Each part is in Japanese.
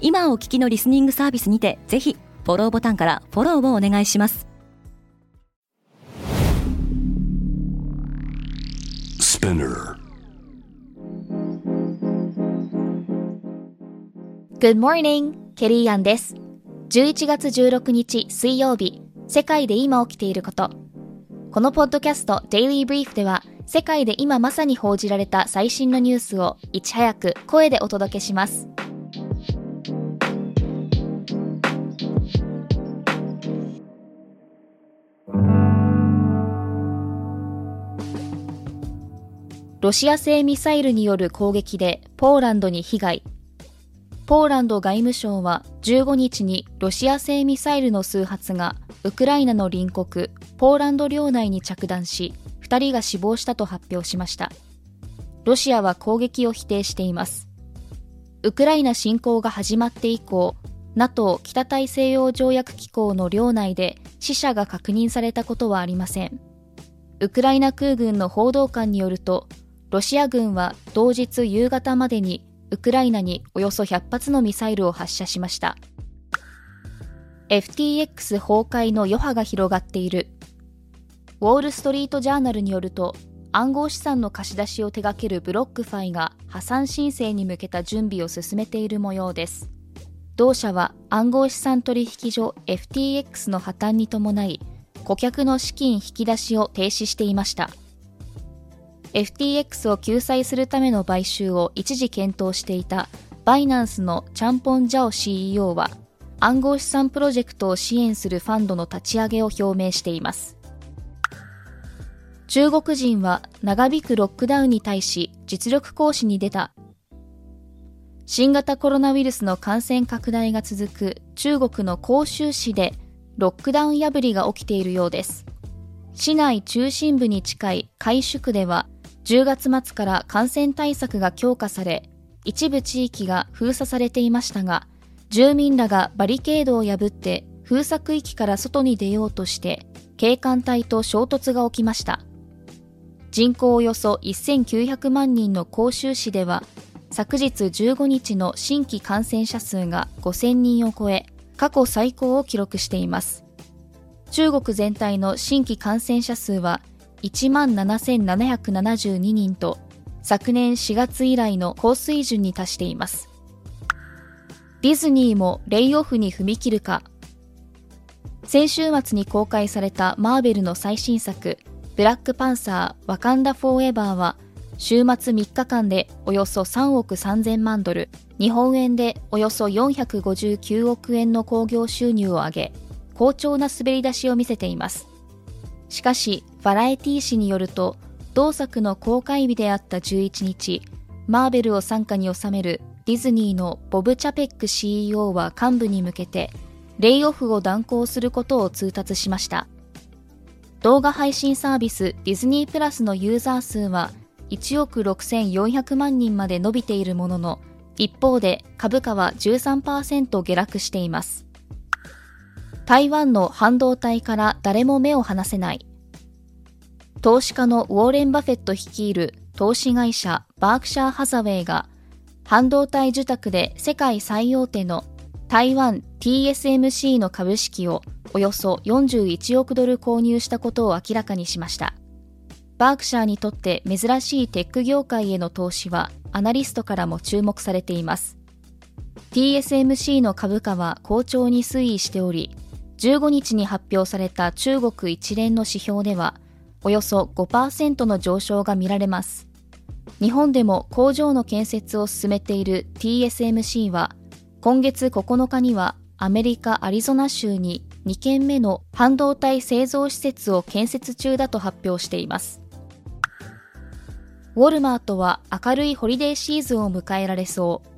今お聞きのリスニングサービスにてぜひフォローボタンからフォローをお願いします Good morning! ケリーアンです。11月16日水曜日、世界で今起きていること。このポッドキャスト Daily Brief では、世界で今まさに報じられた最新のニュースをいち早く声でお届けします。ロシア製ミサイルによる攻撃でポーランドに被害。ポーランド外務省は15日にロシア製ミサイルの数発がウクライナの隣国ポーランド領内に着弾し2人が死亡したと発表しました。ロシアは攻撃を否定しています。ウクライナ侵攻が始まって以降 NATO 北大西洋条約機構の領内で死者が確認されたことはありません。ウクライナ空軍の報道官によるとロシア軍は同日夕方までにウクライナにおよそ100発のミサイルを発射しました。FTX 崩壊の余波が広がっている。ウォール・ストリート・ジャーナルによると暗号資産の貸し出しを手掛けるブロックファイが破産申請に向けた準備を進めている模様です。同社は暗号資産取引所 FTX の破綻に伴い顧客の資金引き出しを停止していました。FTX を救済するための買収を一時検討していたバイナンスのチャンポン・ジャオ CEO は暗号資産プロジェクトを支援するファンドの立ち上げを表明しています。中国人は長引くロックダウンに対し実力行使に出た。新型コロナウイルスの感染拡大が続く中国の広州市でロックダウン破りが起きているようです。市内中心部に近い海珠区では10月末から感染対策が強化され、一部地域が封鎖されていましたが、住民らがバリケードを破って封鎖区域から外に出ようとして、警官隊と衝突が起きました。人口およそ1900万人の広州市では、昨日15日の新規感染者数が5000人を超え、過去最高を記録しています。中国全体の新規感染者数は1万7772人と昨年4月以来の高水準に達しています。ディズニーもレイオフに踏み切るか先週末に公開されたマーベルの最新作ブラックパンサーワカンダフォーエバーは週末3日間でおよそ3億3000万ドル日本円でおよそ459億円の興行収入を上げ好調な滑り出しを見せていますしかし、バラエティー誌によると、同作の公開日であった11日、マーベルを傘下に収めるディズニーのボブ・チャペック CEO は幹部に向けて、レイオフを断行することを通達しました。動画配信サービスディズニープラスのユーザー数は1億6400万人まで伸びているものの、一方で株価は13%下落しています。台湾の半導体から誰も目を離せない。投資家のウォーレン・バフェット率いる投資会社バークシャー・ハザウェイが半導体受託で世界最大手の台湾 TSMC の株式をおよそ41億ドル購入したことを明らかにしました。バークシャーにとって珍しいテック業界への投資はアナリストからも注目されています。TSMC の株価は好調に推移しており、15日に発表された中国一連の指標では、およそ5%の上昇が見られます。日本でも工場の建設を進めている TSMC は、今月9日にはアメリカ・アリゾナ州に2件目の半導体製造施設を建設中だと発表しています。ウォルマートは明るいホリデーシーズンを迎えられそう。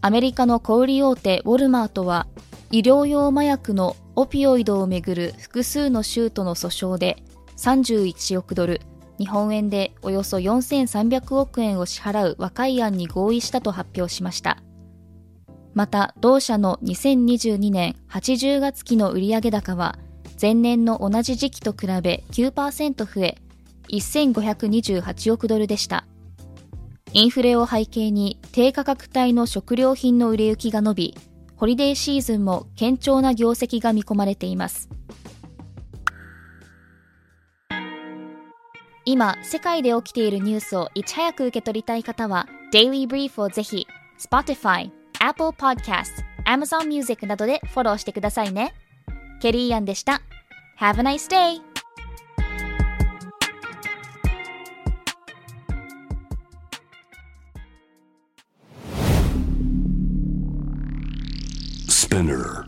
アメリカの小売大手ウォルマートは医療用麻薬のオピオイドをめぐる複数の州との訴訟で31億ドル日本円でおよそ4300億円を支払う和解案に合意したと発表しました。また同社の2022年80月期の売上高は前年の同じ時期と比べ9%増え1528億ドルでした。インフレを背景に低価格帯の食料品の売れ行きが伸びホリデーシーズンも堅調な業績が見込まれています。今世界で起きているニュースをいち早く受け取りたい方は Daily Brief をぜひ Spotify、Apple Podcast、Amazon Music などでフォローしてくださいね。ケリーアンでした。Have a nice day! Spinner.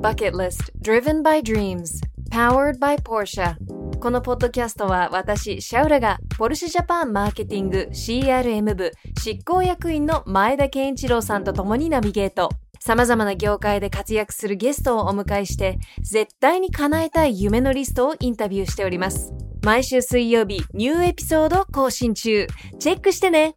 Bucket List Driven by Dreams Powered by Porsche このポッドキャストは私、シャウラがポルシェジャパンマーケティング CRM 部執行役員の前田健一郎さんと共にナビゲート。様々な業界で活躍するゲストをお迎えして、絶対に叶えたい夢のリストをインタビューしております。毎週水曜日、ニューエピソード更新中。チェックしてね